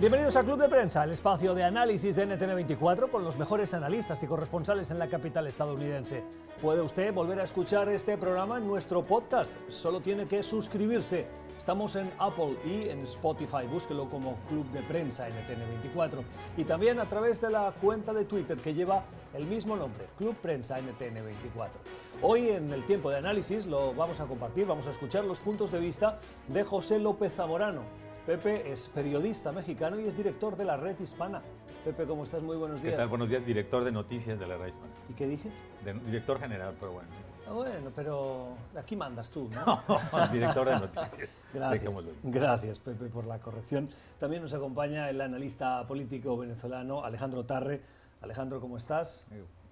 Bienvenidos a Club de Prensa, el espacio de análisis de NTN24 con los mejores analistas y corresponsales en la capital estadounidense. Puede usted volver a escuchar este programa en nuestro podcast, solo tiene que suscribirse. Estamos en Apple y en Spotify, búsquelo como Club de Prensa NTN24 y también a través de la cuenta de Twitter que lleva el mismo nombre, Club Prensa NTN24. Hoy en el tiempo de análisis lo vamos a compartir, vamos a escuchar los puntos de vista de José López Zamorano, Pepe es periodista mexicano y es director de la Red Hispana. Pepe, ¿cómo estás? Muy buenos días. ¿Qué tal? Buenos días, director de noticias de la Red Hispana. ¿Y qué dije? director general, pero bueno. Ah, bueno, pero aquí mandas tú, ¿no? director de noticias. Gracias, gracias, Pepe, por la corrección. También nos acompaña el analista político venezolano Alejandro Tarre. Alejandro, ¿cómo estás?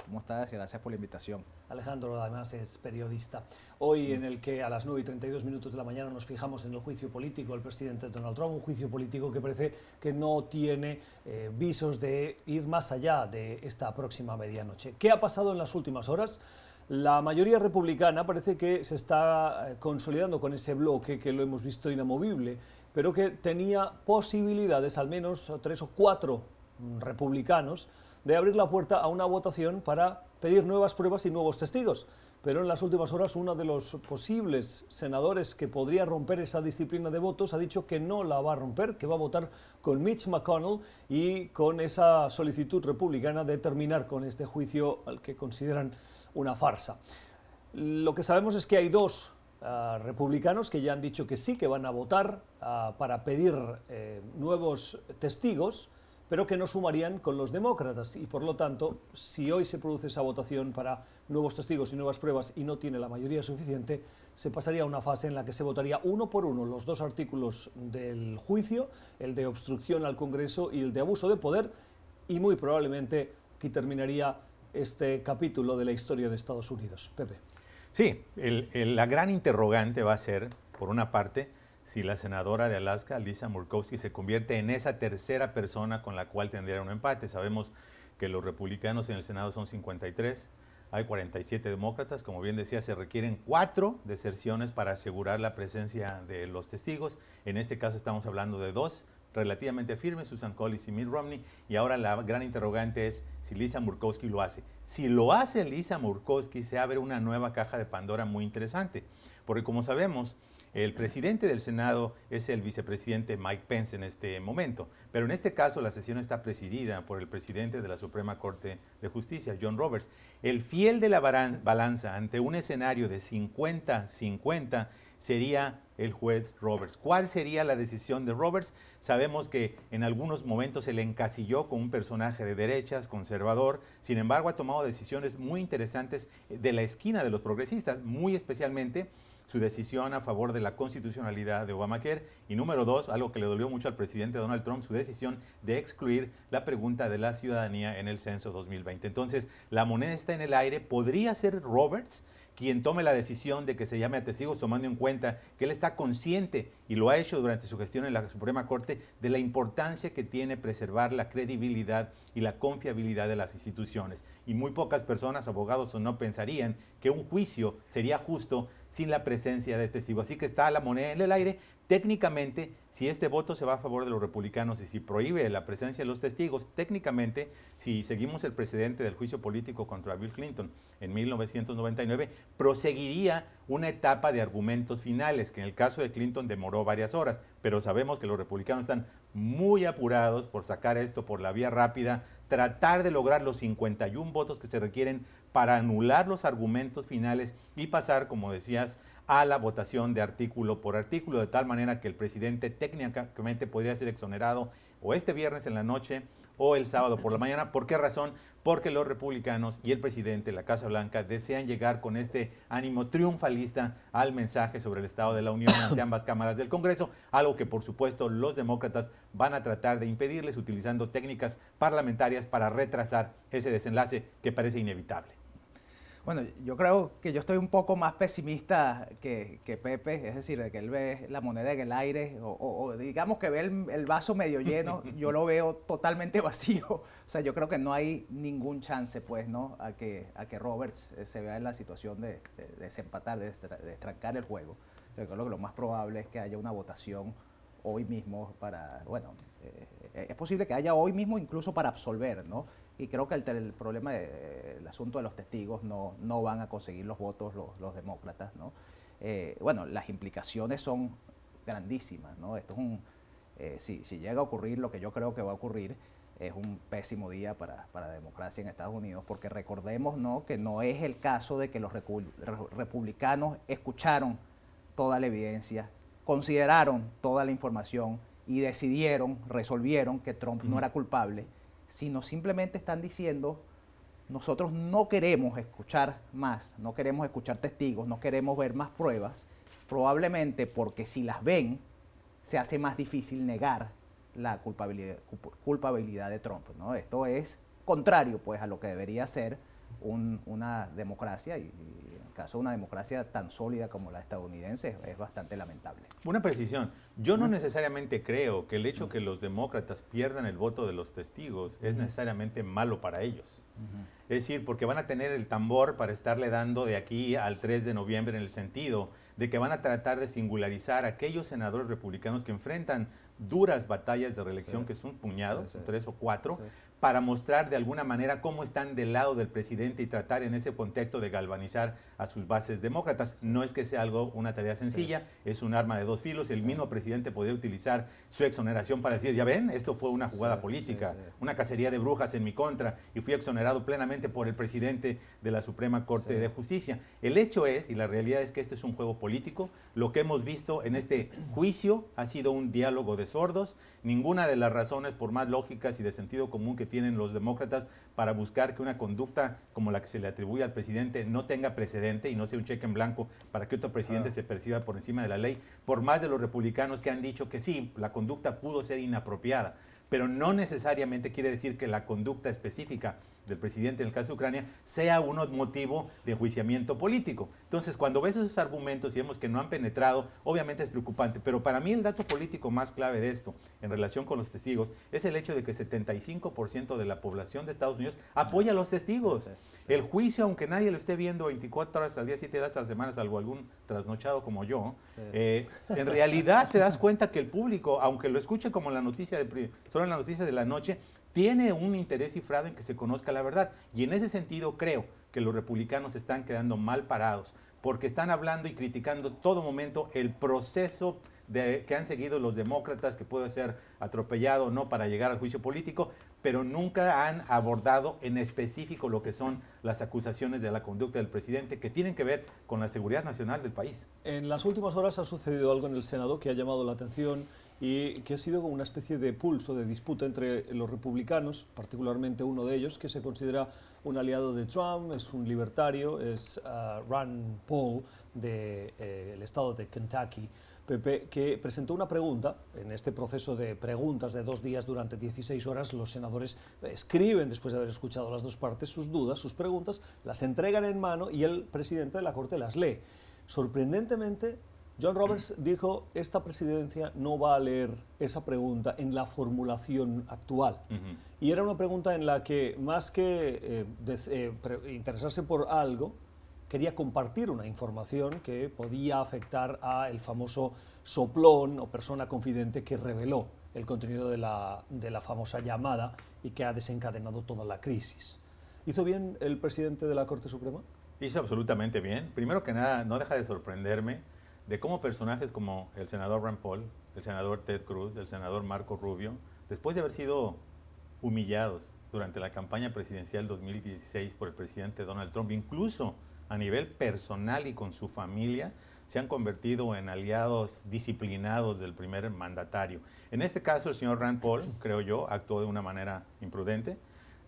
¿Cómo estás? Gracias por la invitación. Alejandro además es periodista. Hoy en el que a las 9 y 32 minutos de la mañana nos fijamos en el juicio político del presidente Donald Trump, un juicio político que parece que no tiene eh, visos de ir más allá de esta próxima medianoche. ¿Qué ha pasado en las últimas horas? La mayoría republicana parece que se está eh, consolidando con ese bloque que lo hemos visto inamovible, pero que tenía posibilidades, al menos tres o cuatro mm, republicanos, de abrir la puerta a una votación para pedir nuevas pruebas y nuevos testigos. Pero en las últimas horas uno de los posibles senadores que podría romper esa disciplina de votos ha dicho que no la va a romper, que va a votar con Mitch McConnell y con esa solicitud republicana de terminar con este juicio al que consideran una farsa. Lo que sabemos es que hay dos ah, republicanos que ya han dicho que sí, que van a votar ah, para pedir eh, nuevos testigos pero que no sumarían con los demócratas. Y por lo tanto, si hoy se produce esa votación para nuevos testigos y nuevas pruebas y no tiene la mayoría suficiente, se pasaría a una fase en la que se votaría uno por uno los dos artículos del juicio, el de obstrucción al Congreso y el de abuso de poder, y muy probablemente aquí terminaría este capítulo de la historia de Estados Unidos. Pepe. Sí, la gran interrogante va a ser, por una parte, si la senadora de Alaska, Lisa Murkowski, se convierte en esa tercera persona con la cual tendría un empate. Sabemos que los republicanos en el Senado son 53, hay 47 demócratas, como bien decía, se requieren cuatro deserciones para asegurar la presencia de los testigos. En este caso estamos hablando de dos relativamente firmes, Susan Collins y Mitt Romney, y ahora la gran interrogante es si Lisa Murkowski lo hace. Si lo hace Lisa Murkowski, se abre una nueva caja de Pandora muy interesante, porque como sabemos, el presidente del Senado es el vicepresidente Mike Pence en este momento, pero en este caso la sesión está presidida por el presidente de la Suprema Corte de Justicia, John Roberts. El fiel de la balanza ante un escenario de 50-50 sería el juez Roberts. ¿Cuál sería la decisión de Roberts? Sabemos que en algunos momentos se le encasilló como un personaje de derechas, conservador, sin embargo ha tomado decisiones muy interesantes de la esquina de los progresistas, muy especialmente su decisión a favor de la constitucionalidad de Obamacare. Y número dos, algo que le dolió mucho al presidente Donald Trump, su decisión de excluir la pregunta de la ciudadanía en el censo 2020. Entonces, la moneda está en el aire. ¿Podría ser Roberts? quien tome la decisión de que se llame a testigos tomando en cuenta que él está consciente y lo ha hecho durante su gestión en la Suprema Corte de la importancia que tiene preservar la credibilidad y la confiabilidad de las instituciones. Y muy pocas personas, abogados o no, pensarían que un juicio sería justo sin la presencia de testigos. Así que está la moneda en el aire. Técnicamente, si este voto se va a favor de los republicanos y si prohíbe la presencia de los testigos, técnicamente, si seguimos el precedente del juicio político contra Bill Clinton en 1999, proseguiría una etapa de argumentos finales, que en el caso de Clinton demoró varias horas, pero sabemos que los republicanos están muy apurados por sacar esto por la vía rápida, tratar de lograr los 51 votos que se requieren para anular los argumentos finales y pasar, como decías, a la votación de artículo por artículo, de tal manera que el presidente técnicamente podría ser exonerado o este viernes en la noche o el sábado por la mañana. ¿Por qué razón? Porque los republicanos y el presidente, la Casa Blanca, desean llegar con este ánimo triunfalista al mensaje sobre el Estado de la Unión ante ambas cámaras del Congreso, algo que por supuesto los demócratas van a tratar de impedirles utilizando técnicas parlamentarias para retrasar ese desenlace que parece inevitable. Bueno, yo creo que yo estoy un poco más pesimista que, Pepe, es decir, de que él ve la moneda en el aire, o, digamos que ve el, vaso medio lleno, yo lo veo totalmente vacío. O sea, yo creo que no hay ningún chance, pues, ¿no? A que, a que Roberts eh, se vea en la situación de, desempatar, de, estrancar el juego. Yo creo que lo más probable es que haya una votación hoy mismo para, bueno, eh, es posible que haya hoy mismo incluso para absolver, ¿no? Y creo que el, problema, del asunto de los testigos no, no van a conseguir los votos los, demócratas, ¿no? Eh, bueno, las implicaciones son grandísimas, ¿no? Esto es un, eh, si, si, llega a ocurrir lo que yo creo que va a ocurrir, es un pésimo día para, para la democracia en Estados Unidos, porque recordemos ¿no? que no es el caso de que los republicanos escucharon toda la evidencia, consideraron toda la información y decidieron, resolvieron que Trump no era culpable, sino simplemente están diciendo, nosotros no queremos escuchar más, no queremos escuchar testigos, no queremos ver más pruebas, probablemente porque si las ven, se hace más difícil negar la culpabilidad, culpabilidad de Trump. ¿no? Esto es contrario pues, a lo que debería ser una democracia y, caso de una democracia tan sólida como la estadounidense es bastante lamentable. Una precisión, yo no necesariamente creo que el hecho que los demócratas pierdan el voto de los testigos es necesariamente malo para ellos. Es decir, porque van a tener el tambor para estarle dando de aquí al 3 de noviembre en el sentido de que van a tratar de singularizar a aquellos senadores republicanos que enfrentan duras batallas de reelección, que son un puñado, tres o cuatro, para mostrar de alguna manera cómo están del lado del presidente y tratar en ese contexto de galvanizar a sus bases demócratas. No es que sea algo, una tarea sencilla, es un arma de dos filos. El mismo presidente podría utilizar su exoneración para decir, ya ven, esto fue una jugada política, una cacería de brujas en mi contra y fui exonerado plenamente por el presidente de la Suprema Corte de Justicia. El hecho es, y la realidad es que este es un juego político, lo que hemos visto en este juicio ha sido un diálogo de sordos, ninguna de las razones, por más lógicas y de sentido común que tienen los demócratas para buscar que una conducta como la que se le atribuye al presidente no tenga precedente y no sea un cheque en blanco para que otro presidente se perciba por encima de la ley, por más de los republicanos que han dicho que sí, la conducta pudo ser inapropiada, pero no necesariamente quiere decir que la conducta específica del presidente en el caso de Ucrania sea un motivo de enjuiciamiento político. Entonces, cuando ves esos argumentos y vemos que no han penetrado, obviamente es preocupante, pero para mí el dato político más clave de esto, en relación con los testigos, es el hecho de que 75% de la población de Estados Unidos apoya a los testigos. El juicio, aunque nadie lo esté viendo 24 horas al día, 7 horas a la semana, salvo algún trasnochado como yo, eh, en realidad te das cuenta que el público, aunque lo escuche como la noticia de, solo en la noticia de la noche, tiene un interés cifrado en que se conozca la verdad. Y en ese sentido creo que los republicanos están quedando mal parados, porque están hablando y criticando todo momento el proceso que han seguido los demócratas, que puede ser atropellado o no para llegar al juicio político, pero nunca han abordado en específico lo que son las acusaciones de la conducta del presidente que tienen que ver con la seguridad nacional del país. En las últimas horas ha sucedido algo en el Senado que ha llamado la atención y que ha sido como una especie de pulso, de disputa entre los republicanos, particularmente uno de ellos, que se considera un aliado de Trump, es un libertario, es uh, Rand Paul del eh, estado de Kentucky, que presentó una pregunta. En este proceso de preguntas de dos días durante 16 horas, los senadores escriben, después de haber escuchado las dos partes, sus dudas, sus preguntas, las entregan en mano y el presidente de la Corte las lee. Sorprendentemente, John Roberts dijo, esta presidencia no va a leer esa pregunta en la formulación actual. Y era una pregunta en la que, más que eh, eh, interesarse por algo, quería compartir una información que podía afectar a el famoso soplón o persona confidente que reveló el contenido de la, de la famosa llamada y que ha desencadenado toda la crisis. ¿Hizo bien el presidente de la Corte Suprema? Hizo absolutamente bien. Primero que nada, no deja de sorprenderme de cómo personajes como el senador Rand Paul, el senador Ted Cruz, el senador Marco Rubio, después de haber sido humillados durante la campaña presidencial 2016 por el presidente Donald Trump, incluso a nivel personal y con su familia, se han convertido en aliados disciplinados del primer mandatario. En este caso, el señor Rand Paul, creo yo, actuó de una manera imprudente.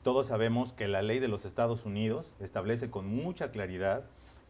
Todos sabemos que la ley de los Estados Unidos establece con mucha claridad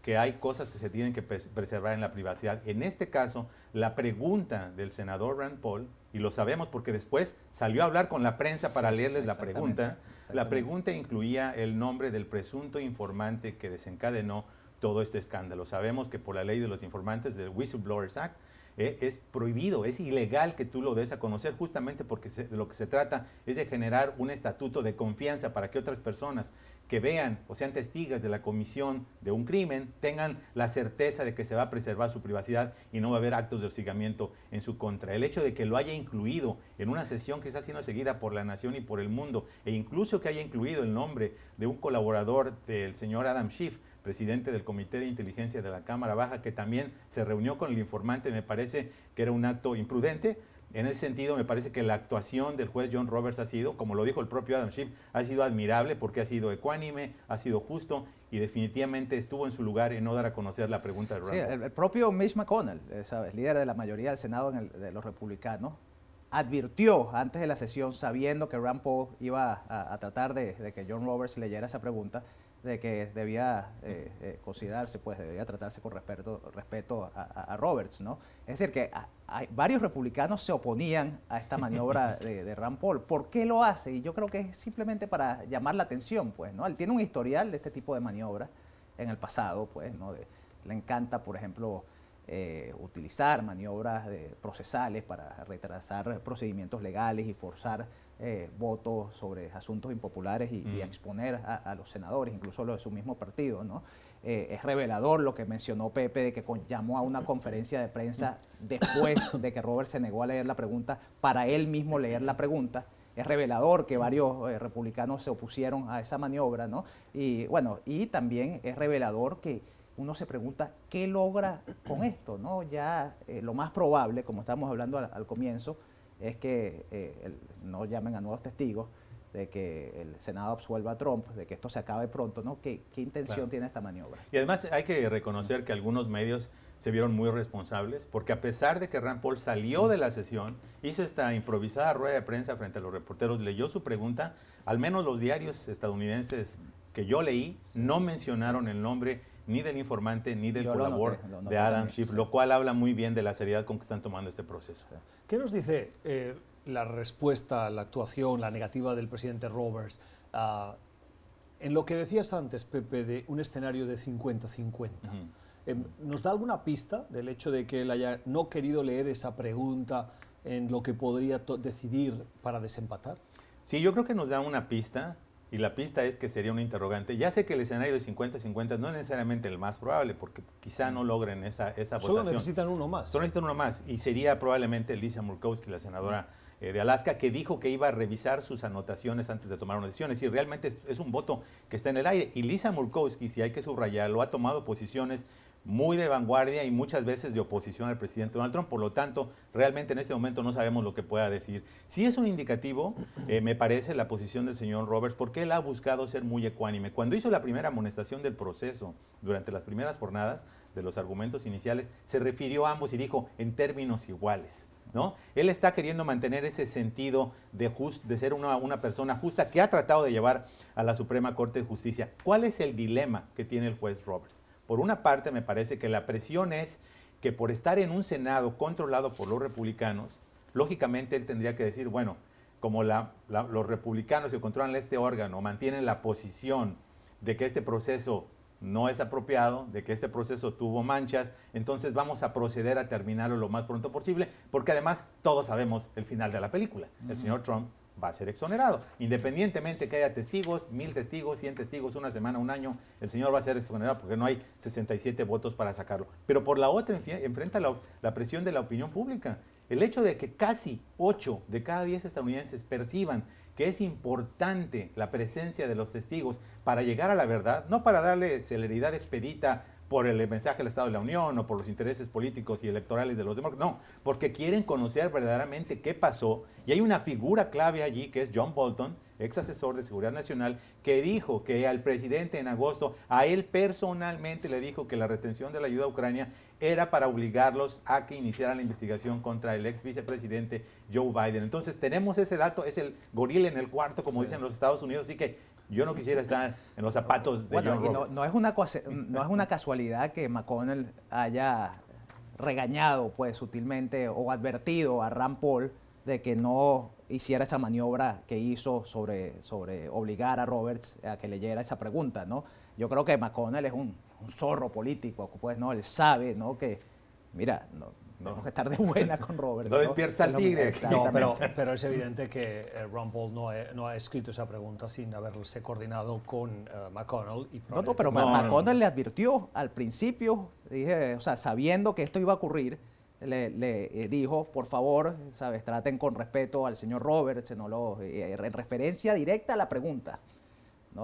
que hay cosas que se tienen que preservar en la privacidad. En este caso, la pregunta del senador Rand Paul, y lo sabemos porque después salió a hablar con la prensa para leerles la pregunta, la pregunta incluía el nombre del presunto informante que desencadenó todo este escándalo. Sabemos que por la ley de los informantes del Whistleblowers Act, eh, es prohibido, es ilegal que tú lo des a conocer, justamente porque de lo que se trata es de generar un estatuto de confianza para que otras personas que vean o sean testigos de la comisión de un crimen tengan la certeza de que se va a preservar su privacidad y no va a haber actos de hostigamiento en su contra. El hecho de que lo haya incluido en una sesión que está siendo seguida por la nación y por el mundo, e incluso que haya incluido el nombre de un colaborador del señor Adam Schiff, presidente del Comité de Inteligencia de la Cámara Baja, que también se reunió con el informante, me parece que era un acto imprudente. En ese sentido, me parece que la actuación del juez John Roberts ha sido, como lo dijo el propio Adam Schiff, ha sido admirable porque ha sido ecuánime, ha sido justo y definitivamente estuvo en su lugar en no dar a conocer la pregunta de Sí, el, propio Mitch McConnell, eh, ¿sabes? líder de la mayoría del Senado de los republicanos, advirtió antes de la sesión, sabiendo que Rand Paul iba a, tratar de, de, que John Roberts leyera esa pregunta, de que debía eh, eh, considerarse, pues debía tratarse con respeto, respeto a, Roberts, ¿no? Es decir, que hay, varios republicanos se oponían a esta maniobra de, de, Rand Paul. ¿Por qué lo hace? Y yo creo que es simplemente para llamar la atención, pues, ¿no? Él tiene un historial de este tipo de maniobras en el pasado, pues, ¿no? le encanta, por ejemplo, eh, utilizar maniobras procesales para retrasar procedimientos legales y forzar eh, votos sobre asuntos impopulares y, mm. exponer a, los senadores, incluso los de su mismo partido. ¿no? Eh, es revelador lo que mencionó Pepe de que llamó a una conferencia de prensa después de que Robert se negó a leer la pregunta para él mismo leer la pregunta. Es revelador que varios republicanos se opusieron a esa maniobra, ¿no? Y bueno, y también es revelador que uno se pregunta qué logra con esto, ¿no? Ya eh, lo más probable, como estábamos hablando al, comienzo, es que eh, no llamen a nuevos testigos, de que el Senado absuelva a Trump, de que esto se acabe pronto, ¿no? ¿Qué, intención tiene esta maniobra? Y además hay que reconocer que algunos medios se vieron muy responsables, porque a pesar de que Rand Paul salió de la sesión, hizo esta improvisada rueda de prensa frente a los reporteros, leyó su pregunta, al menos los diarios estadounidenses que yo leí no mencionaron el nombre ni del informante ni del colaborador de Adam Schiff, lo cual habla muy bien de la seriedad con que están tomando este proceso. ¿Qué nos dice eh, la respuesta, la actuación, la negativa del presidente Roberts ah, en lo que decías antes, Pepe, de un escenario de 50-50? Em, ¿Nos da alguna pista del hecho de que él haya no querido leer esa pregunta en lo que podría decidir para desempatar? Sí, yo creo que nos da una pista y la pista es que sería un interrogante. Ya sé que el escenario de 50-50 no es necesariamente el más probable, porque quizá no logren esa, esa votación. Solo necesitan uno más. Solo necesitan uno más. Y sería probablemente Lisa Murkowski, la senadora eh, de Alaska, que dijo que iba a revisar sus anotaciones antes de tomar una decisión. Es decir, realmente es, un voto que está en el aire. Y Lisa Murkowski, si hay que subrayarlo, ha tomado posiciones muy de vanguardia y muchas veces de oposición al presidente Donald Trump. Por lo tanto, realmente en este momento no sabemos lo que pueda decir. Si es un indicativo, eh, me parece, la posición del señor Roberts, porque él ha buscado ser muy ecuánime. Cuando hizo la primera amonestación del proceso durante las primeras jornadas de los argumentos iniciales, se refirió a ambos y dijo en términos iguales. ¿No? Él está queriendo mantener ese sentido de, de ser una, una, persona justa que ha tratado de llevar a la Suprema Corte de Justicia. ¿Cuál es el dilema que tiene el juez Roberts? Por una parte, me parece que la presión es que por estar en un Senado controlado por los republicanos, lógicamente él tendría que decir, bueno, como los republicanos que controlan este órgano mantienen la posición de que este proceso no es apropiado, de que este proceso tuvo manchas, entonces vamos a proceder a terminarlo lo más pronto posible, porque además todos sabemos el final de la película. El señor Trump va a ser exonerado. Independientemente que haya testigos, mil testigos, cien testigos, una semana, un año, el señor va a ser exonerado porque no hay 67 votos para sacarlo. Pero por la otra enfrenta la, presión de la opinión pública. El hecho de que casi 8 de cada 10 estadounidenses perciban que es importante la presencia de los testigos para llegar a la verdad, no para darle celeridad expedita por el mensaje del Estado de la Unión o por los intereses políticos y electorales de los demócratas, no, porque quieren conocer verdaderamente qué pasó. Y hay una figura clave allí que es John Bolton, ex asesor de Seguridad Nacional, que dijo que al presidente en agosto, a él personalmente le dijo que la retención de la ayuda a Ucrania era para obligarlos a que iniciaran la investigación contra el ex vicepresidente Joe Biden. Entonces tenemos ese dato, es el gorila en el cuarto, como dicen los Estados Unidos, así que yo no quisiera estar en los zapatos de bueno, John no, no, es una, no es una casualidad que McConnell haya regañado pues sutilmente o advertido a Rand Paul de que no hiciera esa maniobra que hizo sobre, sobre obligar a Roberts a que leyera esa pregunta, ¿no? Yo creo que McConnell es un, zorro político, pues, ¿no? Él sabe, ¿no? Que, mira, Tenemos que estar de buena con Roberts. No, despierta al tigre. No, pero, pero, es evidente que eh, Ron Paul no, no, ha escrito esa pregunta sin haberse coordinado con uh, McConnell. Y no, no, pero McConnell le advirtió al principio, dije, o sea, sabiendo que esto iba a ocurrir, le, le eh, dijo, por favor, sabes, traten con respeto al señor Roberts, no lo, eh, en referencia directa a la pregunta.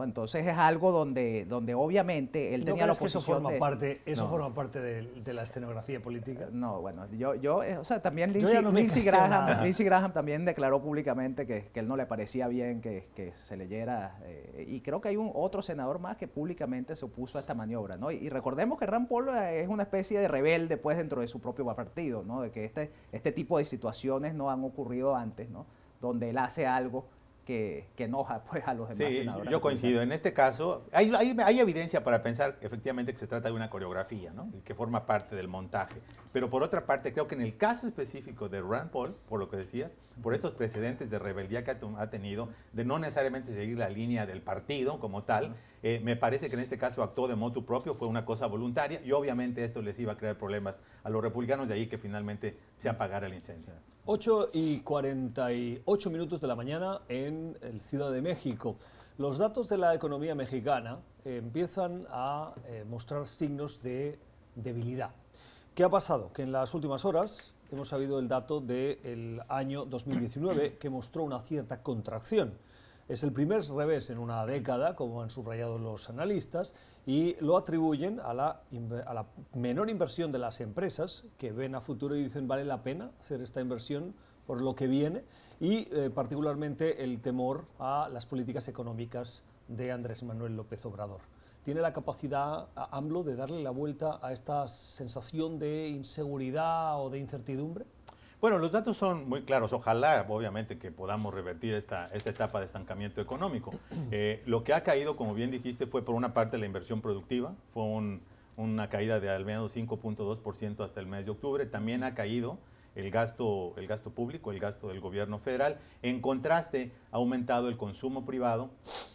Entonces es algo donde, donde obviamente él tenía la posición eso forma parte Eso forma parte de, la escenografía política. No, bueno, yo, yo eh, o sea, también Lindsey, Graham, también declaró públicamente que, que, él no le parecía bien que, que se leyera, eh, y creo que hay un otro senador más que públicamente se opuso a esta maniobra, ¿no? Y, recordemos que Rand Paul eh, es una especie de rebelde, pues, dentro de su propio partido, ¿no? De que este, este tipo de situaciones no han ocurrido antes, ¿no? Donde él hace algo que, enoja pues, a los demás sí, Yo coincido. En este caso, hay, hay, evidencia para pensar efectivamente que se trata de una coreografía, ¿no? Que forma parte del montaje. Pero por otra parte, creo que en el caso específico de Rand Paul, por lo que decías, por estos precedentes de rebeldía que ha tenido, de no necesariamente seguir la línea del partido como tal, eh, me parece que en este caso actuó de motu propio, fue una cosa voluntaria y obviamente esto les iba a crear problemas a los republicanos, de ahí que finalmente se apagara el incendio. 8 y 48 minutos de la mañana en el Ciudad de México. Los datos de la economía mexicana empiezan a eh, mostrar signos de debilidad. ¿Qué ha pasado? Que en las últimas horas hemos sabido el dato del año 2019 que mostró una cierta contracción. Es el primer revés en una década, como han subrayado los analistas, y lo atribuyen a la, a menor inversión de las empresas, que ven a futuro y dicen vale la pena hacer esta inversión por lo que viene, y eh, particularmente el temor a las políticas económicas de Andrés Manuel López Obrador. ¿Tiene la capacidad AMLO de darle la vuelta a esta sensación de inseguridad o de incertidumbre? Bueno, los datos son muy claros. Ojalá, obviamente, que podamos revertir esta, esta etapa de estancamiento económico. Eh, lo que ha caído, como bien dijiste, fue por una parte la inversión productiva, fue una caída de al menos 5.2% hasta el mes de octubre. También ha caído el gasto, el gasto público, el gasto del gobierno federal. En contraste, ha aumentado el consumo privado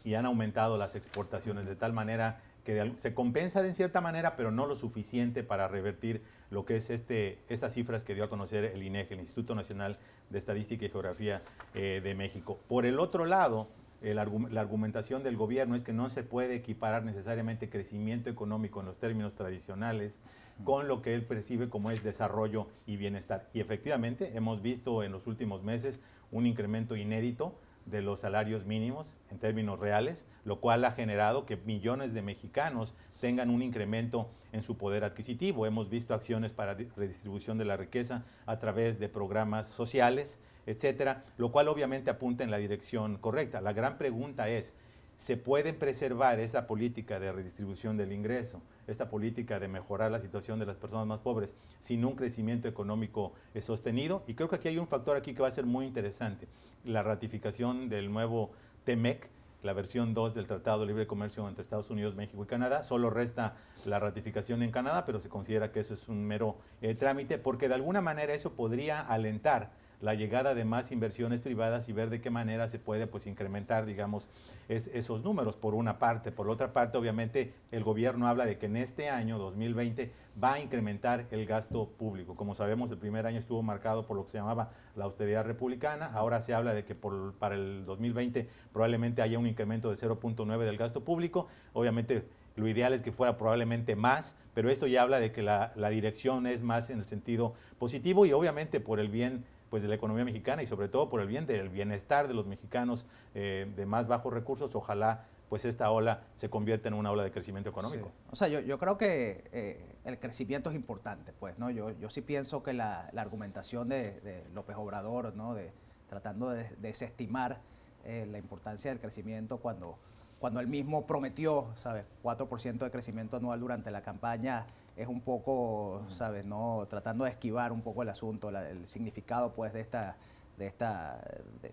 y han aumentado las exportaciones de tal manera que se compensa de cierta manera, pero no lo suficiente para revertir lo que es este, estas cifras que dio a conocer el INEGI, el Instituto Nacional de Estadística y Geografía eh, de México. Por el otro lado, la argumentación del gobierno es que no se puede equiparar necesariamente crecimiento económico en los términos tradicionales con lo que él percibe como es desarrollo y bienestar. Y efectivamente hemos visto en los últimos meses un incremento inédito de los salarios mínimos en términos reales, lo cual ha generado que millones de mexicanos tengan un incremento en su poder adquisitivo. Hemos visto acciones para redistribución de la riqueza a través de programas sociales, etcétera, lo cual obviamente apunta en la dirección correcta. La gran pregunta es, ¿se puede preservar esa política de redistribución del ingreso, esta política de mejorar la situación de las personas más pobres sin un crecimiento económico sostenido? Y creo que aquí hay un factor aquí que va a ser muy interesante la ratificación del nuevo TEMEC, la versión 2 del Tratado de Libre Comercio entre Estados Unidos, México y Canadá. Solo resta la ratificación en Canadá, pero se considera que eso es un mero eh, trámite, porque de alguna manera eso podría alentar la llegada de más inversiones privadas y ver de qué manera se puede pues incrementar, digamos, esos números por una parte. Por otra parte, obviamente, el gobierno habla de que en este año 2020 va a incrementar el gasto público. Como sabemos, el primer año estuvo marcado por lo que se llamaba la austeridad republicana. Ahora se habla de que para el 2020 probablemente haya un incremento de 0.9 del gasto público. Obviamente, lo ideal es que fuera probablemente más, pero esto ya habla de que la dirección es más en el sentido positivo y obviamente por el bien pues, de la economía mexicana y sobre todo por el bien del bienestar de los mexicanos eh, de más bajos recursos, ojalá pues esta ola se convierta en una ola de crecimiento económico. O sea, yo, yo creo que eh, el crecimiento es importante, pues, ¿no? Yo, yo sí pienso que la, la argumentación de, López Obrador, ¿no? De, tratando de desestimar eh, la importancia del crecimiento cuando, cuando él mismo prometió, ¿sabes? 4% de crecimiento anual durante la campaña, es un poco, ¿sabes? No, tratando de esquivar un poco el asunto, el significado pues de esta, de esta,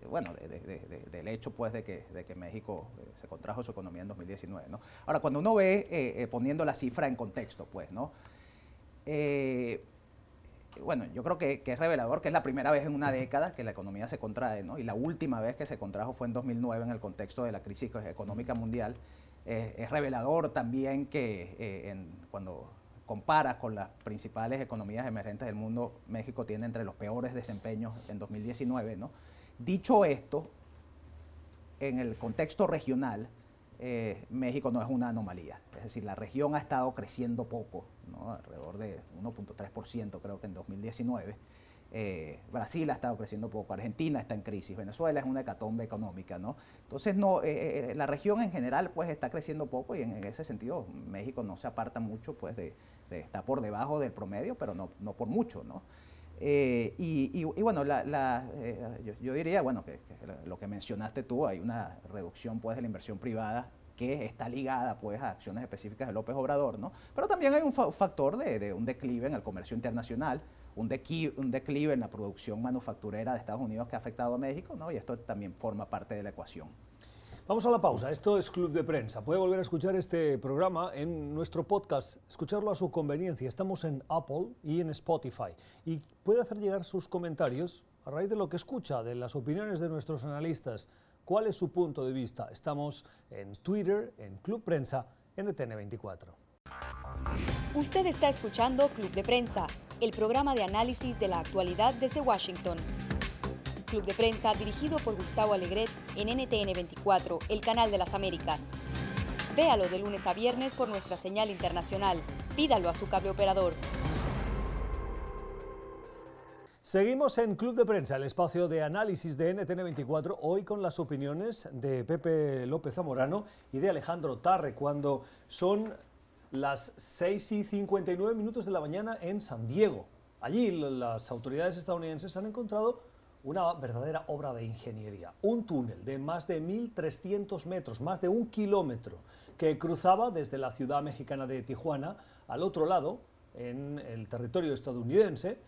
bueno, del hecho pues de que, de que México eh, se contrajo su economía en 2019, ¿no? Ahora, cuando uno ve, eh, eh, poniendo la cifra en contexto, pues, ¿no? Bueno, yo creo que, es revelador que es la primera vez en una década que la economía se contrae, ¿no? Y la última vez que se contrajo fue en 2009 en el contexto de la crisis económica mundial. es revelador también que en, cuando comparas con las principales economías emergentes del mundo, México tiene entre los peores desempeños en 2019. ¿no? Dicho esto, en el contexto regional, eh, México no es una anomalía. Es decir, la región ha estado creciendo poco, alrededor de 1.3% creo que en 2019. Eh, Brasil ha estado creciendo poco, Argentina está en crisis, Venezuela es una hecatombe económica, ¿no? Entonces, no, eh, la región en general pues está creciendo poco y en, ese sentido México no se aparta mucho pues de, está por debajo del promedio, pero no, no por mucho, ¿no? Y, bueno, yo, diría, bueno, que, lo que mencionaste tú, hay una reducción pues de la inversión privada que está ligada pues a acciones específicas de López Obrador, ¿no? Pero también hay un factor de, un declive en el comercio internacional, un, un declive en la producción manufacturera de Estados Unidos que ha afectado a México, ¿no? Y esto también forma parte de la ecuación. Vamos a la pausa. Esto es Club de Prensa. Puede volver a escuchar este programa en nuestro podcast, escucharlo a su conveniencia. Estamos en Apple y en Spotify. Y puede hacer llegar sus comentarios a raíz de lo que escucha, de las opiniones de nuestros analistas. ¿Cuál es su punto de vista? Estamos en Twitter, en Club Prensa, NTN24. Usted está escuchando Club de Prensa, el programa de análisis de la actualidad desde Washington. Club de Prensa dirigido por Gustavo Alegret en NTN 24, el canal de las Américas. Véalo de lunes a viernes por nuestra señal internacional. Pídalo a su cable operador. Seguimos en Club de Prensa, el espacio de análisis de NTN24, hoy con las opiniones de Pepe López Zamorano y de Alejandro Tarre, cuando son las 6 y 59 minutos de la mañana en San Diego. Allí las autoridades estadounidenses han encontrado una verdadera obra de ingeniería. Un túnel de más de 1.300 metros, más de un kilómetro, que cruzaba desde la ciudad mexicana de Tijuana al otro lado, en el territorio estadounidense,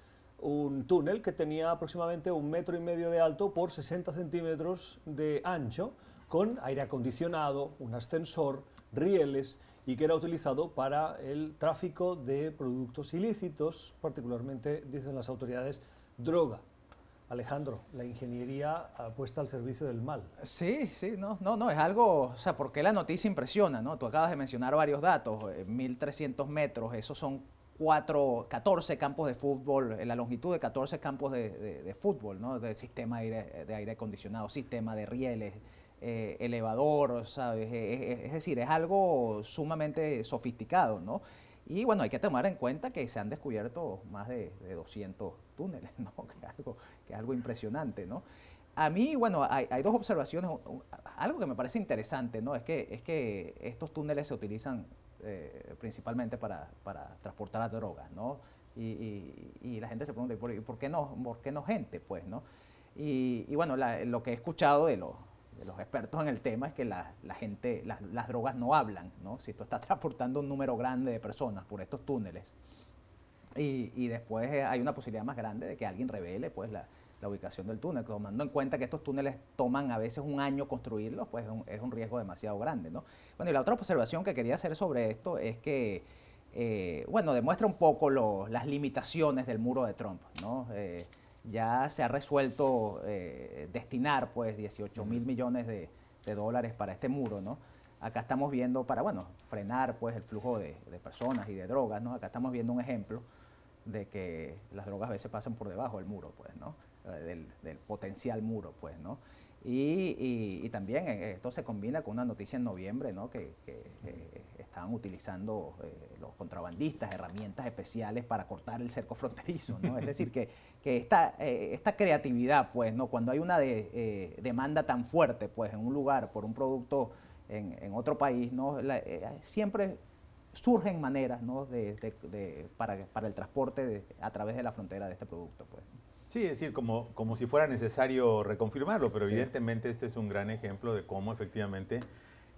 un túnel que tenía aproximadamente un metro y medio de alto por 60 centímetros de ancho, con aire acondicionado, un ascensor, rieles y que era utilizado para el tráfico de productos ilícitos, particularmente, dicen las autoridades, droga. Alejandro, la ingeniería puesta al servicio del mal. Sí, sí, no, no, no, es algo, o sea, porque la noticia impresiona, ¿no? Tú acabas de mencionar varios datos, 1.300 eh, metros, esos son 4, 14 campos de fútbol, en la longitud de 14 campos de, fútbol, ¿no? De sistema de aire acondicionado, sistema de rieles, eh, elevador, ¿sabes? Es, decir, es algo sumamente sofisticado, ¿no? Y bueno, hay que tomar en cuenta que se han descubierto más de, de 200 túneles, ¿no? Que es algo, que algo impresionante, ¿no? A mí, bueno, hay, dos observaciones. Algo que me parece interesante, ¿no? Es que, es que estos túneles se utilizan eh, principalmente para, para, transportar drogas, ¿no? Y, la gente se pregunta, ¿por, ¿por, qué no, ¿por qué no gente? Pues, ¿no? Y, bueno, lo que he escuchado de los, de los expertos en el tema es que la, la gente, las drogas no hablan, ¿no? Si tú estás transportando un número grande de personas por estos túneles, y, después eh, hay una posibilidad más grande de que alguien revele pues, la, ubicación del túnel, tomando en cuenta que estos túneles toman a veces un año construirlos, pues es un, riesgo demasiado grande. ¿no? Bueno, y la otra observación que quería hacer sobre esto es que, eh, bueno, demuestra un poco las limitaciones del muro de Trump. ¿no? Eh, ya se ha resuelto destinar pues 18 mil millones de, dólares para este muro, ¿no? Acá estamos viendo para, bueno, frenar pues el flujo de, de personas y de drogas, ¿no? Acá estamos viendo un ejemplo de que las drogas a veces pasan por debajo del muro, pues, ¿no? Eh, del, potencial muro, pues, ¿no? Y, y, también eh, esto se combina con una noticia en noviembre, ¿no? Que, eh, estaban utilizando los contrabandistas herramientas especiales para cortar el cerco fronterizo, ¿no? Es decir, que, que esta, esta creatividad, pues, ¿no? Cuando hay una demanda tan fuerte, pues, en un lugar por un producto en, en otro país, ¿no? siempre surgen maneras ¿no? de, para, para, el transporte a través de la frontera de este producto. Pues. Sí, es decir, como, como si fuera necesario reconfirmarlo, pero evidentemente este es un gran ejemplo de cómo efectivamente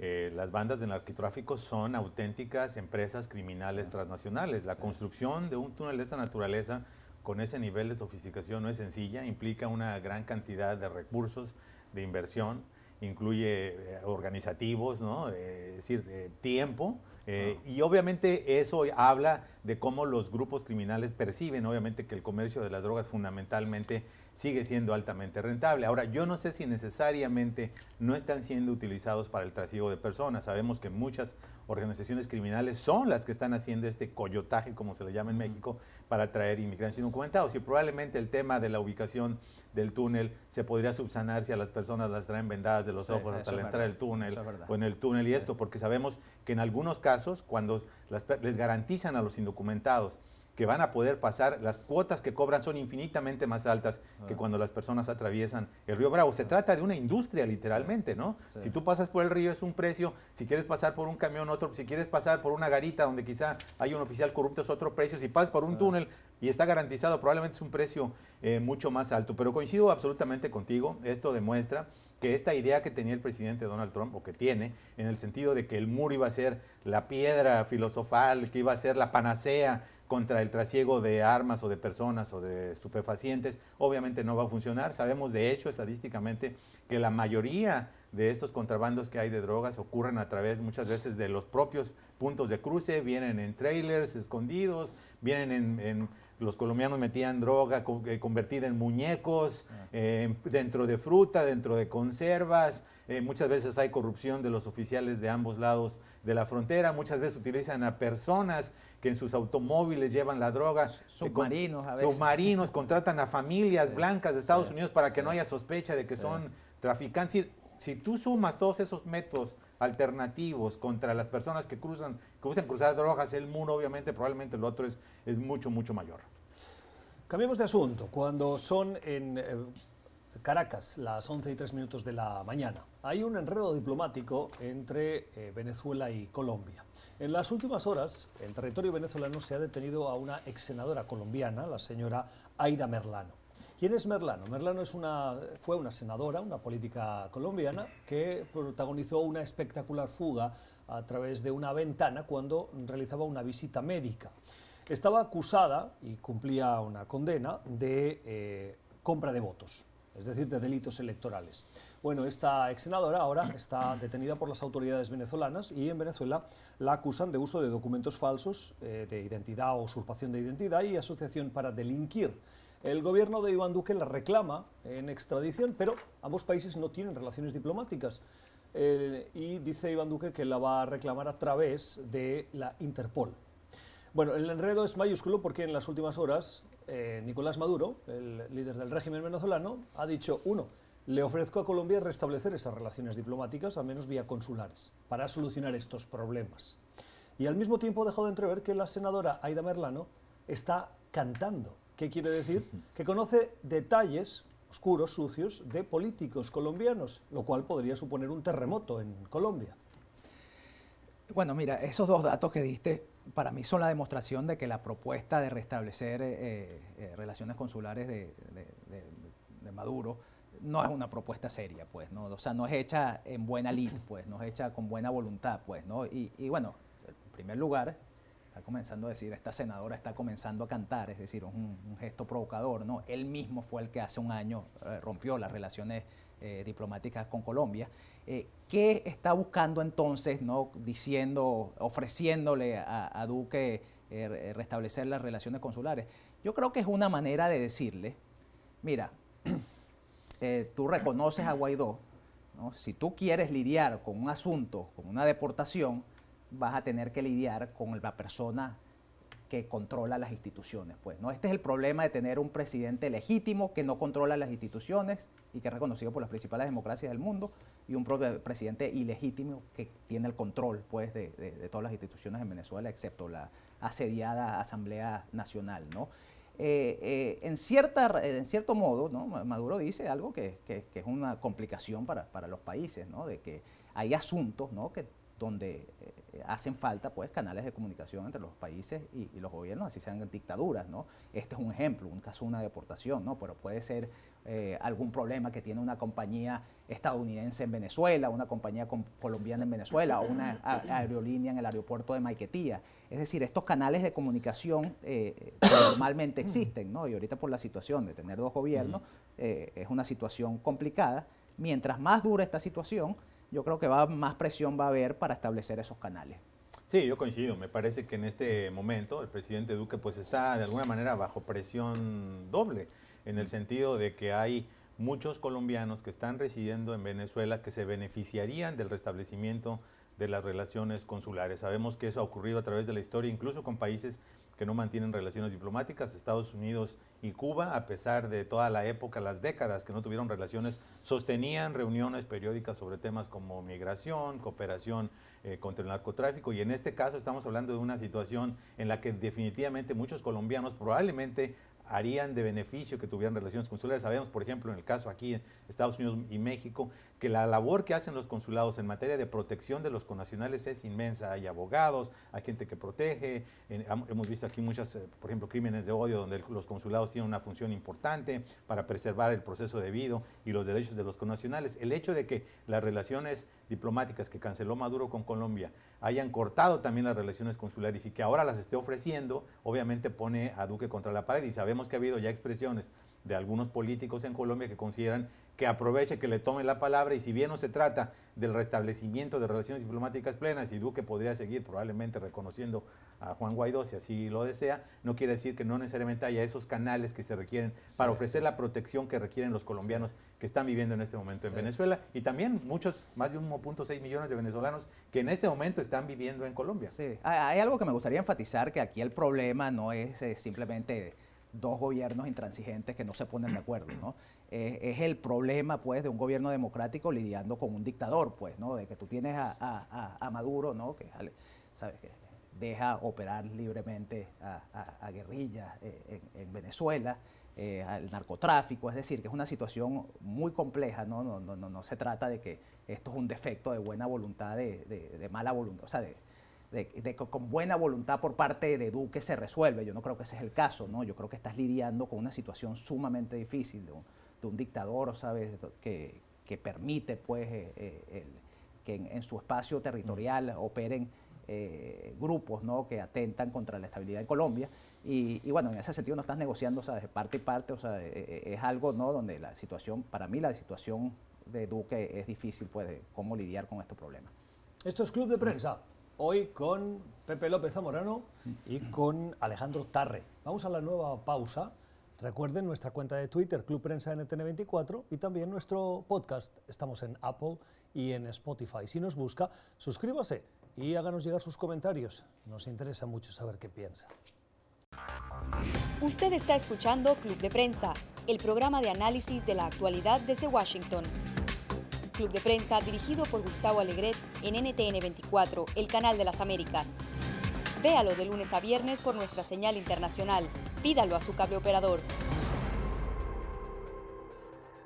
eh, las bandas de narcotráfico son auténticas empresas criminales transnacionales. La construcción de un túnel de esta naturaleza con ese nivel de sofisticación no es sencilla, implica una gran cantidad de recursos, de inversión, incluye eh, organizativos, ¿no? Eh, es decir, tiempo Eh, y obviamente eso habla de cómo los grupos criminales perciben, obviamente, que el comercio de las drogas fundamentalmente sigue siendo altamente rentable. Ahora, yo no sé si necesariamente no están siendo utilizados para el trasiego de personas. Sabemos que muchas organizaciones criminales son las que están haciendo este coyotaje, como se le llama en México, para traer inmigrantes indocumentados. Y probablemente el tema de la ubicación del túnel se podría subsanar si a las personas las traen vendadas de los ojos hasta la entrada del túnel o en el túnel y esto, porque sabemos que en algunos casos, cuando les garantizan a los indocumentados que van a poder pasar, las cuotas que cobran son infinitamente más altas que ah. cuando las personas atraviesan el río Bravo. Se trata de una industria literalmente, ¿no? Si tú pasas por el río es un precio, si quieres pasar por un camión otro, si quieres pasar por una garita donde quizá hay un oficial corrupto es otro precio, si pasas por un túnel y está garantizado probablemente es un precio eh, mucho más alto. Pero coincido absolutamente contigo, esto demuestra que esta idea que tenía el presidente Donald Trump, o que tiene, en el sentido de que el muro iba a ser la piedra filosofal, que iba a ser la panacea contra el trasiego de armas o de personas o de estupefacientes, obviamente no va a funcionar. Sabemos de hecho estadísticamente que la mayoría de estos contrabandos que hay de drogas ocurren a través muchas veces de los propios puntos de cruce, vienen en trailers escondidos, vienen en, los colombianos metían droga eh, convertida en muñecos, ah. eh, dentro de fruta, dentro de conservas, eh, muchas veces hay corrupción de los oficiales de ambos lados de la frontera, muchas veces utilizan a personas que en sus automóviles llevan la droga. Submarinos, a veces. Submarinos, contratan a familias blancas de Estados Unidos para que no haya sospecha de que son traficantes. Si, tú sumas todos esos métodos alternativos contra las personas que cruzan, que usan cruzar drogas, el muro obviamente, probablemente lo otro es, es mucho, mucho mayor. Cambiemos de asunto. Cuando son en eh, Caracas, las 11 y 3 minutos de la mañana, hay un enredo diplomático entre eh, Venezuela y Colombia. En las últimas horas, en territorio venezolano se ha detenido a una ex senadora colombiana, la señora Aida Merlano. ¿Quién es Merlano? Merlano es una, fue una senadora, una política colombiana, que protagonizó una espectacular fuga a través de una ventana cuando realizaba una visita médica. Estaba acusada y cumplía una condena de eh, compra de votos, es decir, de delitos electorales. Bueno, esta ex senadora ahora está detenida por las autoridades venezolanas y en Venezuela la acusan de uso de documentos falsos eh, de identidad o usurpación de identidad y asociación para delinquir. El gobierno de Iván Duque la reclama en extradición, pero ambos países no tienen relaciones diplomáticas. Y dice Iván Duque que la va a reclamar a través de la Interpol. Bueno, el enredo es mayúsculo porque en las últimas horas eh, Nicolás Maduro, el líder del régimen venezolano, ha dicho, uno, le ofrezco a Colombia restablecer esas relaciones diplomáticas, al menos vía consulares, para solucionar estos problemas. Y al mismo tiempo ha dejado de entrever que la senadora Aida Merlano está cantando. ¿Qué quiere decir? Que conoce detalles oscuros, sucios, de políticos colombianos, lo cual podría suponer un terremoto en Colombia. Bueno, mira, esos dos datos que diste para mí son la demostración de que la propuesta de restablecer eh, eh, relaciones consulares de Maduro no es una propuesta seria, pues, ¿no? O sea, no es hecha en buena lid, pues, no es hecha con buena voluntad, pues, ¿no? Y, bueno, en primer lugar, está comenzando a decir, esta senadora está comenzando a cantar, es decir, un, un gesto provocador, ¿no? Él mismo fue el que hace un año eh, rompió las relaciones eh, diplomáticas con Colombia. Eh, ¿Qué está buscando entonces, ¿no? Diciendo, ofreciéndole a, Duque restablecer las relaciones consulares? Yo creo que es una manera de decirle, mira, eh, tú reconoces a Guaidó, si tú quieres lidiar con un asunto, con una deportación, vas a tener que lidiar con la persona que controla las instituciones. Pues, ¿no? Este es el problema de tener un presidente legítimo que no controla las instituciones y que es reconocido por las principales democracias del mundo, y un presidente ilegítimo que tiene el control pues, de, todas las instituciones en Venezuela, excepto la asediada Asamblea Nacional. ¿no? Eh, eh, en, cierta, en cierto modo, ¿no? Maduro dice algo que, que, es una complicación para, para, los países, ¿no? de que hay asuntos ¿no? que, donde eh, hacen falta pues, canales de comunicación entre los países y, los gobiernos, así sean dictaduras. ¿no? Este es un ejemplo, un caso de una deportación, ¿no? pero puede ser eh, algún problema que tiene una compañía estadounidense en Venezuela, una compañía colombiana en Venezuela o una aerolínea en el aeropuerto de Maiquetía. Es decir, estos canales de comunicación eh, normalmente existen, ¿no? y ahorita por la situación de tener dos gobiernos eh, es una situación complicada. Mientras más dura esta situación, yo creo que va, más presión va a haber para establecer esos canales. Sí, yo coincido. Me parece que en este momento el presidente Duque pues está de alguna manera bajo presión doble, en el sentido de que hay muchos colombianos que están residiendo en Venezuela que se beneficiarían del restablecimiento de las relaciones consulares. Sabemos que eso ha ocurrido a través de la historia, incluso con países que no mantienen relaciones diplomáticas, Estados Unidos y Cuba, a pesar de toda la época, las décadas que no tuvieron relaciones, sostenían reuniones periódicas sobre temas como migración, cooperación eh, contra el narcotráfico, y en este caso estamos hablando de una situación en la que definitivamente muchos colombianos probablemente harían de beneficio que tuvieran relaciones consulares. Sabemos, por ejemplo, en el caso aquí Estados Unidos y México, que la labor que hacen los consulados en materia de protección de los connacionales es inmensa. Hay abogados, hay gente que protege. hemos visto aquí muchas, eh, por ejemplo, crímenes de odio donde los consulados tienen una función importante para preservar el proceso debido y los derechos de los connacionales. El hecho de que las relaciones diplomáticas que canceló Maduro con Colombia hayan cortado también las relaciones consulares y que ahora las esté ofreciendo, obviamente pone a Duque contra la pared y sabemos que ha habido ya expresiones de algunos políticos en Colombia que consideran que aproveche, que le tome la palabra y si bien no se trata del restablecimiento de relaciones diplomáticas plenas y Duque podría seguir probablemente reconociendo a Juan Guaidó si así lo desea, no quiere decir que no necesariamente haya esos canales que se requieren para ofrecer la protección que requieren los colombianos que están viviendo en este momento en Venezuela y también muchos, más de 1.6 millones de venezolanos que en este momento están viviendo en Colombia. Sí, hay algo que me gustaría enfatizar, que aquí el problema no es eh, simplemente dos gobiernos intransigentes que no se ponen de acuerdo, ¿no? Es el problema, pues, de un gobierno democrático lidiando con un dictador, pues, ¿no? De que tú tienes a, Maduro, ¿no? Que, ¿sabes? Que deja operar libremente a, guerrillas eh, en, Venezuela, eh, al narcotráfico, es decir, que es una situación muy compleja, ¿no? No, no, no, se trata de que esto es un defecto de buena voluntad, de, de mala voluntad, o sea, de, de, con buena voluntad por parte de Duque se resuelve. Yo no creo que ese es el caso, ¿no? Yo creo que estás lidiando con una situación sumamente difícil de un, dictador, ¿sabes? Que, permite, pues, eh, eh, que en, su espacio territorial operen eh, grupos, ¿no? Que atentan contra la estabilidad de Colombia. Y, bueno, en ese sentido no estás negociando, ¿sabes? Parte y parte, o sea, es algo, ¿no? Donde la situación, para mí la situación de Duque es difícil, pues, cómo lidiar con este problema. Esto es Club de Prensa hoy con Pepe López Zamorano y con Alejandro Tarre. Vamos a la nueva pausa. Recuerden nuestra cuenta de Twitter, Club Prensa NTN24, y también nuestro podcast. Estamos en Apple y en Spotify. Si nos busca, suscríbase y háganos llegar sus comentarios. Nos interesa mucho saber qué piensa. Usted está escuchando Club de Prensa, el programa de análisis de la actualidad desde Washington. Club de Prensa dirigido por Gustavo Alegret en NTN 24, el canal de las Américas. Véalo de lunes a viernes por nuestra señal internacional. Pídalo a su cable operador.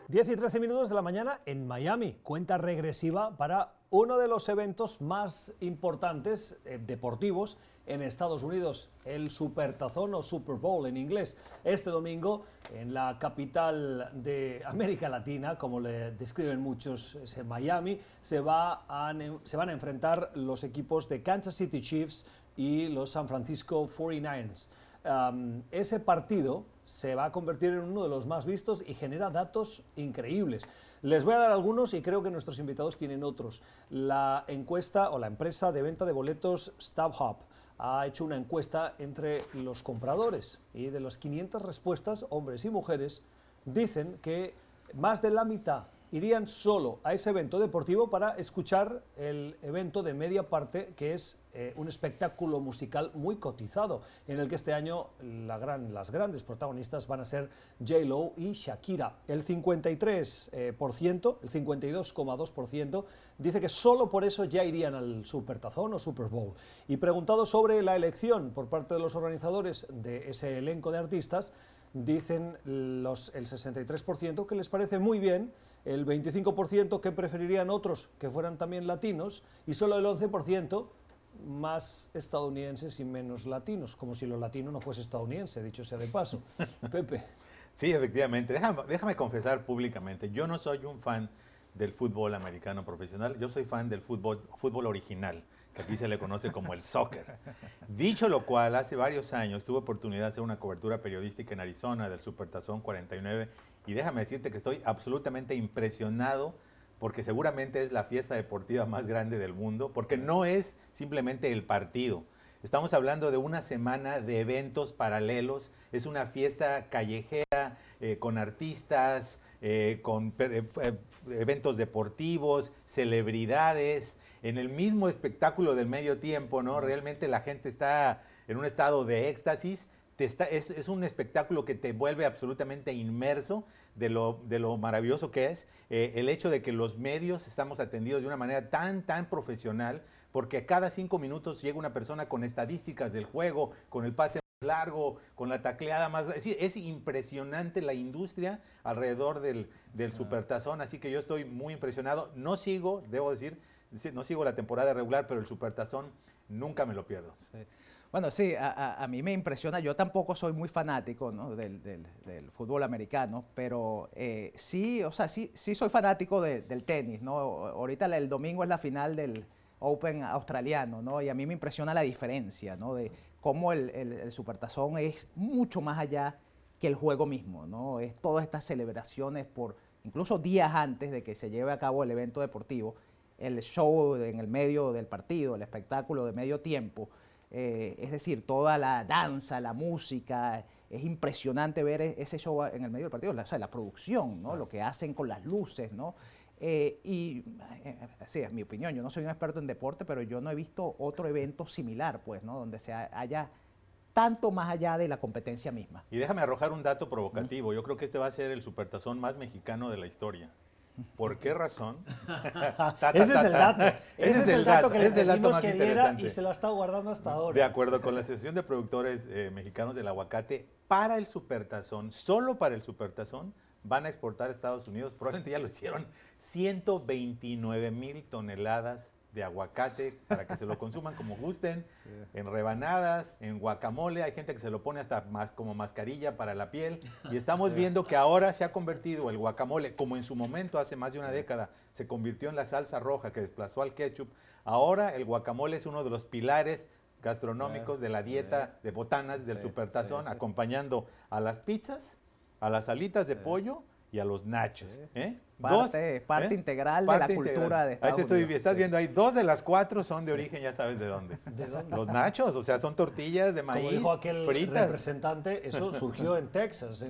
10 y 13 minutos de la mañana en Miami. Cuenta regresiva para uno de los eventos más importantes eh, deportivos en Estados Unidos, el Supertazón o Super Bowl en inglés. Este domingo, en la capital de América Latina, como le describen muchos, es en Miami, se, va se van a enfrentar los equipos de Kansas City Chiefs y los San Francisco 49ers. Ese partido se va a convertir en uno de los más vistos y genera datos increíbles. Les voy a dar algunos y creo que nuestros invitados tienen otros. La encuesta o la empresa de venta de boletos StubHub ha hecho una encuesta entre los compradores y de las 500 respuestas, hombres y mujeres, dicen que más de la mitad irían solo a ese evento deportivo para escuchar el evento de media parte, que es eh, un espectáculo musical muy cotizado, en el que este año las grandes protagonistas van a ser J-Lo y Shakira. El 53%, eh, el 52,2% dice que solo por eso ya irían al Supertazón o Super Bowl. Y preguntado sobre la elección por parte de los organizadores de ese elenco de artistas, dicen los, el 63% que les parece muy bien, el 25% que preferirían otros que fueran también latinos y solo el 11% más estadounidenses y menos latinos, como si lo latino no fuese estadounidense, dicho sea de paso. Pepe. Sí, efectivamente. Déjame, déjame confesar públicamente, yo no soy un fan del fútbol americano profesional, yo soy fan del fútbol, fútbol original que aquí se le conoce como el soccer. Dicho lo cual, hace varios años tuve oportunidad de hacer una cobertura periodística en Arizona del Supertazón 49 y déjame decirte que estoy absolutamente impresionado porque seguramente es la fiesta deportiva más grande del mundo, porque no es simplemente el partido. Estamos hablando de una semana de eventos paralelos, es una fiesta callejera eh, con artistas, eh, con eh, eventos deportivos, celebridades, en el mismo espectáculo del medio tiempo, ¿no? Realmente la gente está en un estado de éxtasis, es, un espectáculo que te vuelve absolutamente inmerso de lo, de lo maravilloso que es eh, el hecho de que los medios estamos atendidos de una manera tan, tan profesional, porque cada cinco minutos llega una persona con estadísticas del juego, con el pase más largo, con la tacleada más... Es, es impresionante la industria alrededor del, del supertazón, así que yo estoy muy impresionado. No sigo, debo decir, no sigo la temporada regular, pero el supertazón nunca me lo pierdo. Bueno, sí, a, mí me impresiona, yo tampoco soy muy fanático del, fútbol americano, pero eh, sí, o sea, sí, sí soy fanático del tenis, ¿no? Ahorita el domingo es la final del Open australiano, ¿no? Y a mí me impresiona la diferencia, ¿no? De cómo el, el, supertazón es mucho más allá que el juego mismo, ¿no? Es todas estas celebraciones por, incluso días antes de que se lleve a cabo el evento deportivo, el show en el medio del partido, el espectáculo de medio tiempo, eh, es decir, toda la danza, la música, es impresionante ver e-, ese show en el medio del partido, la, o sea, la producción, ¿no? lo que hacen con las luces, ¿no? Eh, y eh, sí, es mi opinión, yo no soy un experto en deporte, pero yo no he visto otro evento similar, pues, ¿no? Donde se haya tanto más allá de la competencia misma. Y déjame arrojar un dato provocativo. Yo creo que este va a ser el supertazón más mexicano de la historia. ¿Por qué razón? ese es el dato. Ese, es el dato, que le pedimos que diera y se lo ha estado guardando hasta ahora. De acuerdo con la Asociación de Productores eh, Mexicanos del Aguacate, para el supertazón, solo para el supertazón, van a exportar a Estados Unidos, probablemente ya lo hicieron, 129 mil toneladas de aguacate para que se lo consuman como gusten, en rebanadas, en guacamole, hay gente que se lo pone hasta más como mascarilla para la piel. Y estamos viendo que ahora se ha convertido el guacamole, como en su momento hace más de una década se convirtió en la salsa roja que desplazó al ketchup, ahora el guacamole es uno de los pilares gastronómicos de la dieta de botanas del supertazón, acompañando a las pizzas, a las alitas de pollo y a los nachos. ¿eh? Parte, parte ¿eh? integral de la cultura de Estados ahí te estoy, Estás viendo ahí, dos de las cuatro son de origen, ya sabes de dónde. ¿De dónde? Los nachos, o sea, son tortillas de maíz Como dijo aquel representante, eso surgió en Texas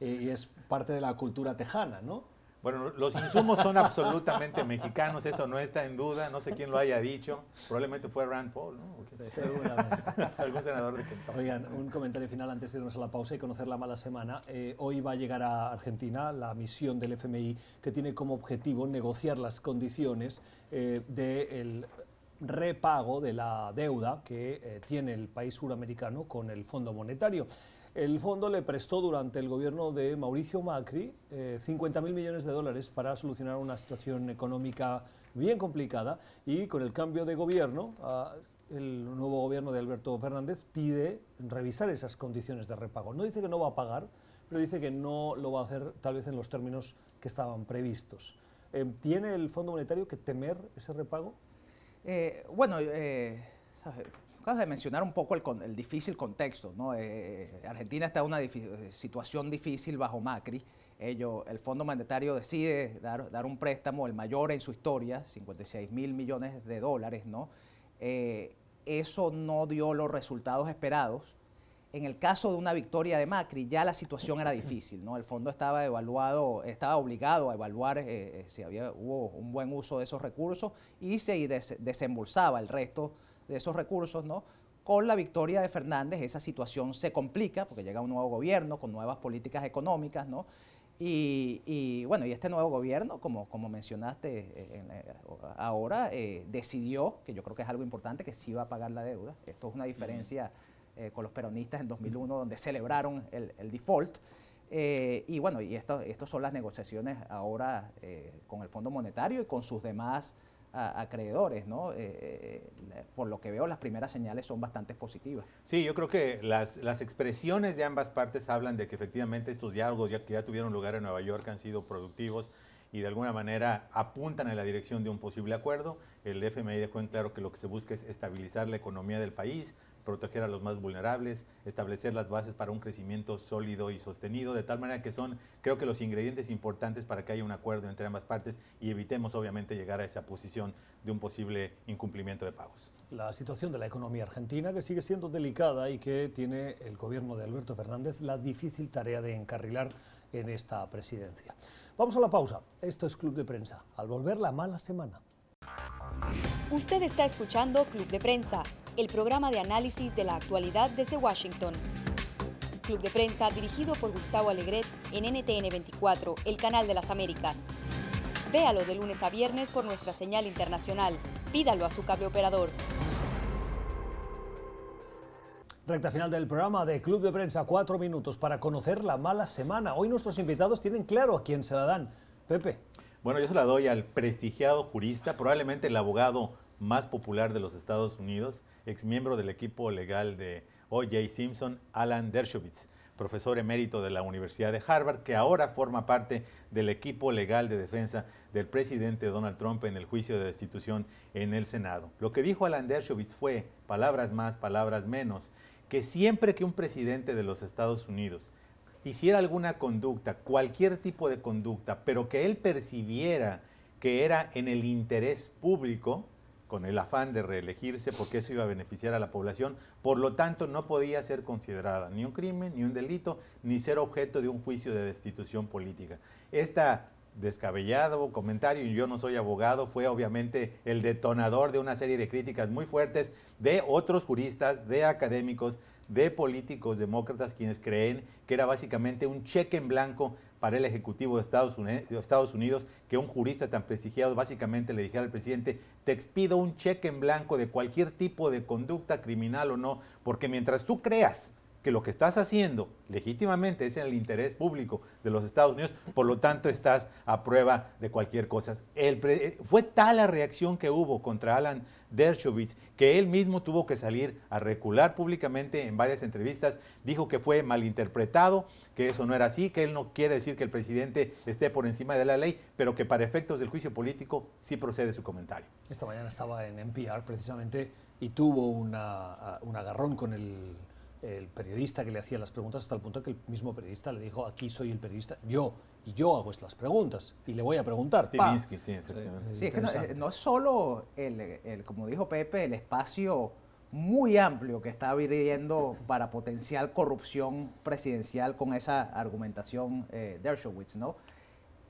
y es parte de la cultura tejana, ¿no? Bueno, los insumos son absolutamente mexicanos, eso no está en duda, no sé quién lo haya dicho, probablemente fue Rand Paul, ¿no? seguramente. Algún senador de Kentucky. Oigan, un comentario final antes de irnos a la pausa y conocer la mala semana. Eh, hoy va a llegar a Argentina la misión del FMI que tiene como objetivo negociar las condiciones eh, del repago de la deuda que eh, tiene el país suramericano con el Fondo Monetario. El fondo le prestó durante el gobierno de Mauricio Macri 50 eh, mil millones de dólares para solucionar una situación económica bien complicada y con el cambio de gobierno, ah, el nuevo gobierno de Alberto Fernández pide revisar esas condiciones de repago. No dice que no va a pagar, pero dice que no lo va a hacer tal vez en los términos que estaban previstos. Eh, ¿Tiene el Fondo Monetario que temer ese repago? Eh, bueno, acabas de mencionar un poco el, difícil contexto. ¿no? Eh, eh, Argentina está en una eh, situación difícil bajo Macri. Ello, el Fondo Monetario decide dar, dar, un préstamo, el mayor en su historia, 56 mil millones de dólares. ¿no? eso no dio los resultados esperados. En el caso de una victoria de Macri, ya la situación era difícil, ¿no? El fondo estaba evaluado, estaba obligado a evaluar si había, hubo un buen uso de esos recursos y se desembolsaba el resto de esos recursos, ¿no? Con la victoria de Fernández esa situación se complica porque llega un nuevo gobierno con nuevas políticas económicas, ¿no? Y, bueno, y este nuevo gobierno, como, como mencionaste eh, eh, ahora, eh, decidió, que yo creo que es algo importante, que sí va a pagar la deuda. Esto es una diferencia con los peronistas en 2001, donde celebraron el, default. y bueno, y estas son las negociaciones ahora con el Fondo Monetario y con sus demás acreedores, ¿no? Eh, eh, por lo que veo, las primeras señales son bastante positivas. Sí, yo creo que las, las, expresiones de ambas partes hablan de que efectivamente estos diálogos ya que ya tuvieron lugar en Nueva York han sido productivos y de alguna manera apuntan en la dirección de un posible acuerdo. El FMI dejó en claro que lo que se busca es estabilizar la economía del país, proteger a los más vulnerables, establecer las bases para un crecimiento sólido y sostenido, de tal manera que son, creo que los ingredientes importantes para que haya un acuerdo entre ambas partes y evitemos obviamente llegar a esa posición de un posible incumplimiento de pagos. La situación de la economía argentina, que sigue siendo delicada y que tiene el gobierno de Alberto Fernández la difícil tarea de encarrilar en esta presidencia. Vamos a la pausa. Esto es Club de Prensa. Al volver la mala semana. Usted está escuchando Club de Prensa, el programa de análisis de la actualidad desde Washington. Club de Prensa dirigido por Gustavo Alegret en NTN 24, el canal de las Américas. Véalo de lunes a viernes por nuestra señal internacional. Pídalo a su cable operador. Recta final del programa de Club de Prensa, cuatro minutos para conocer la mala semana. Hoy nuestros invitados tienen claro a quién se la dan. Pepe. Bueno, yo se la doy al prestigiado jurista, probablemente el abogado más popular de los Estados Unidos, ex miembro del equipo legal de O.J. Simpson, Alan Dershowitz, profesor emérito de la Universidad de Harvard, que ahora forma parte del equipo legal de defensa del presidente Donald Trump en el juicio de destitución en el Senado. Lo que dijo Alan Dershowitz fue, palabras más, palabras menos, que siempre que un presidente de los Estados Unidos hiciera alguna conducta, cualquier tipo de conducta, pero que él percibiera que era en el interés público, con el afán de reelegirse porque eso iba a beneficiar a la población, por lo tanto no podía ser considerada ni un crimen, ni un delito, ni ser objeto de un juicio de destitución política. Esta descabellado comentario, y yo no soy abogado, fue obviamente el detonador de una serie de críticas muy fuertes de otros juristas, de académicos, de políticos demócratas quienes creen que era básicamente un cheque en blanco para el Ejecutivo de Estados Unidos, que un jurista tan prestigiado básicamente le dijera al presidente, te expido un cheque en blanco de cualquier tipo de conducta criminal o no, porque mientras tú creas que lo que estás haciendo legítimamente es en el interés público de los Estados Unidos, por lo tanto estás a prueba de cualquier cosa. Eh, fue tal la reacción que hubo contra Alan Dershowitz que él mismo tuvo que salir a recular públicamente en varias entrevistas, dijo que fue malinterpretado, que eso no era así, que él no quiere decir que el presidente esté por encima de la ley, pero que para efectos del juicio político sí procede su comentario. Esta mañana estaba en NPR precisamente y tuvo un agarrón con el el periodista que le hacía las preguntas hasta el punto que el mismo periodista le dijo, aquí soy el periodista, yo, y yo hago estas preguntas, y le voy a preguntar. sí, sí, es que eh, no, es solo, el, como dijo Pepe, el espacio muy amplio que está abriendo para potencial corrupción presidencial con esa argumentación eh, Dershowitz, ¿no?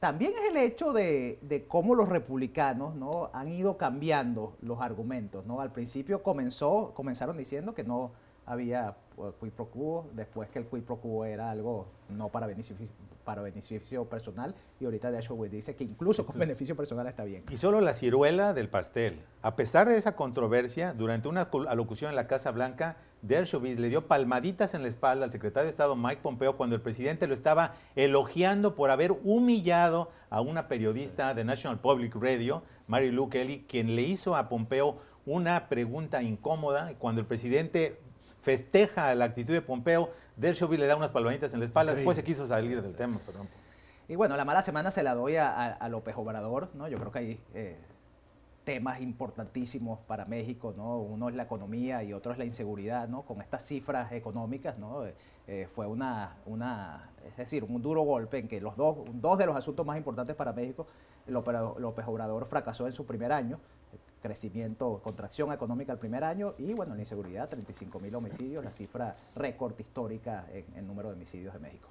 También es el hecho de, de, cómo los republicanos ¿no? han ido cambiando los argumentos. ¿no? Al principio comenzó, comenzaron diciendo que no, había pues, quid pro quo, después que el quid pro quo era algo no para beneficio, para beneficio personal, y ahorita Dershowitz dice que incluso con beneficio personal está bien. Y solo la ciruela del pastel. A pesar de esa controversia, durante una alocución en la Casa Blanca, Dershowitz le dio palmaditas en la espalda al secretario de Estado Mike Pompeo cuando el presidente lo estaba elogiando por haber humillado a una periodista de National Public Radio, Mary Lou Kelly, quien le hizo a Pompeo una pregunta incómoda cuando el presidente festeja la actitud de Pompeo, Dershowitz le da unas palmaditas en la espalda, después se quiso salir del tema. Perdón. Y bueno, la mala semana se la doy a, López Obrador, ¿no? Yo creo que hay eh, temas importantísimos para México, ¿no? Uno es la economía y otro es la inseguridad, ¿no? Con estas cifras económicas, ¿no? Eh, eh, fue una, una, es decir, un duro golpe en que los dos, dos de los asuntos más importantes para México, López Obrador fracasó en su primer año, crecimiento, contracción económica el primer año y bueno, la inseguridad, 35 mil homicidios, la cifra récord histórica en, en, número de homicidios de México.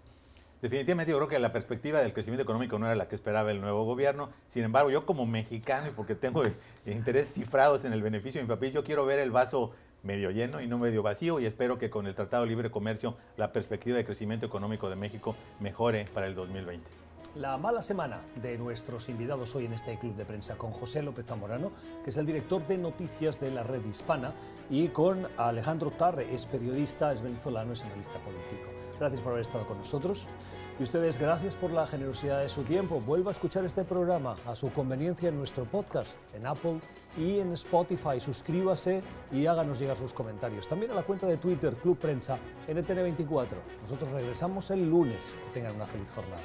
Definitivamente yo creo que la perspectiva del crecimiento económico no era la que esperaba el nuevo gobierno. Sin embargo, yo como mexicano y porque tengo intereses cifrados en el beneficio de mi papel, yo quiero ver el vaso medio lleno y no medio vacío y espero que con el Tratado de Libre Comercio la perspectiva de crecimiento económico de México mejore para el 2020 la mala semana de nuestros invitados hoy en este club de prensa con José López Zamorano, que es el director de noticias de la red hispana, y con Alejandro Tarre, es periodista, es venezolano, es analista político. Gracias por haber estado con nosotros. Y ustedes, gracias por la generosidad de su tiempo. Vuelva a escuchar este programa a su conveniencia en nuestro podcast, en Apple y en Spotify. Suscríbase y háganos llegar sus comentarios. También a la cuenta de Twitter, Club Prensa, NTN24. Nosotros regresamos el lunes. Que tengan una feliz jornada.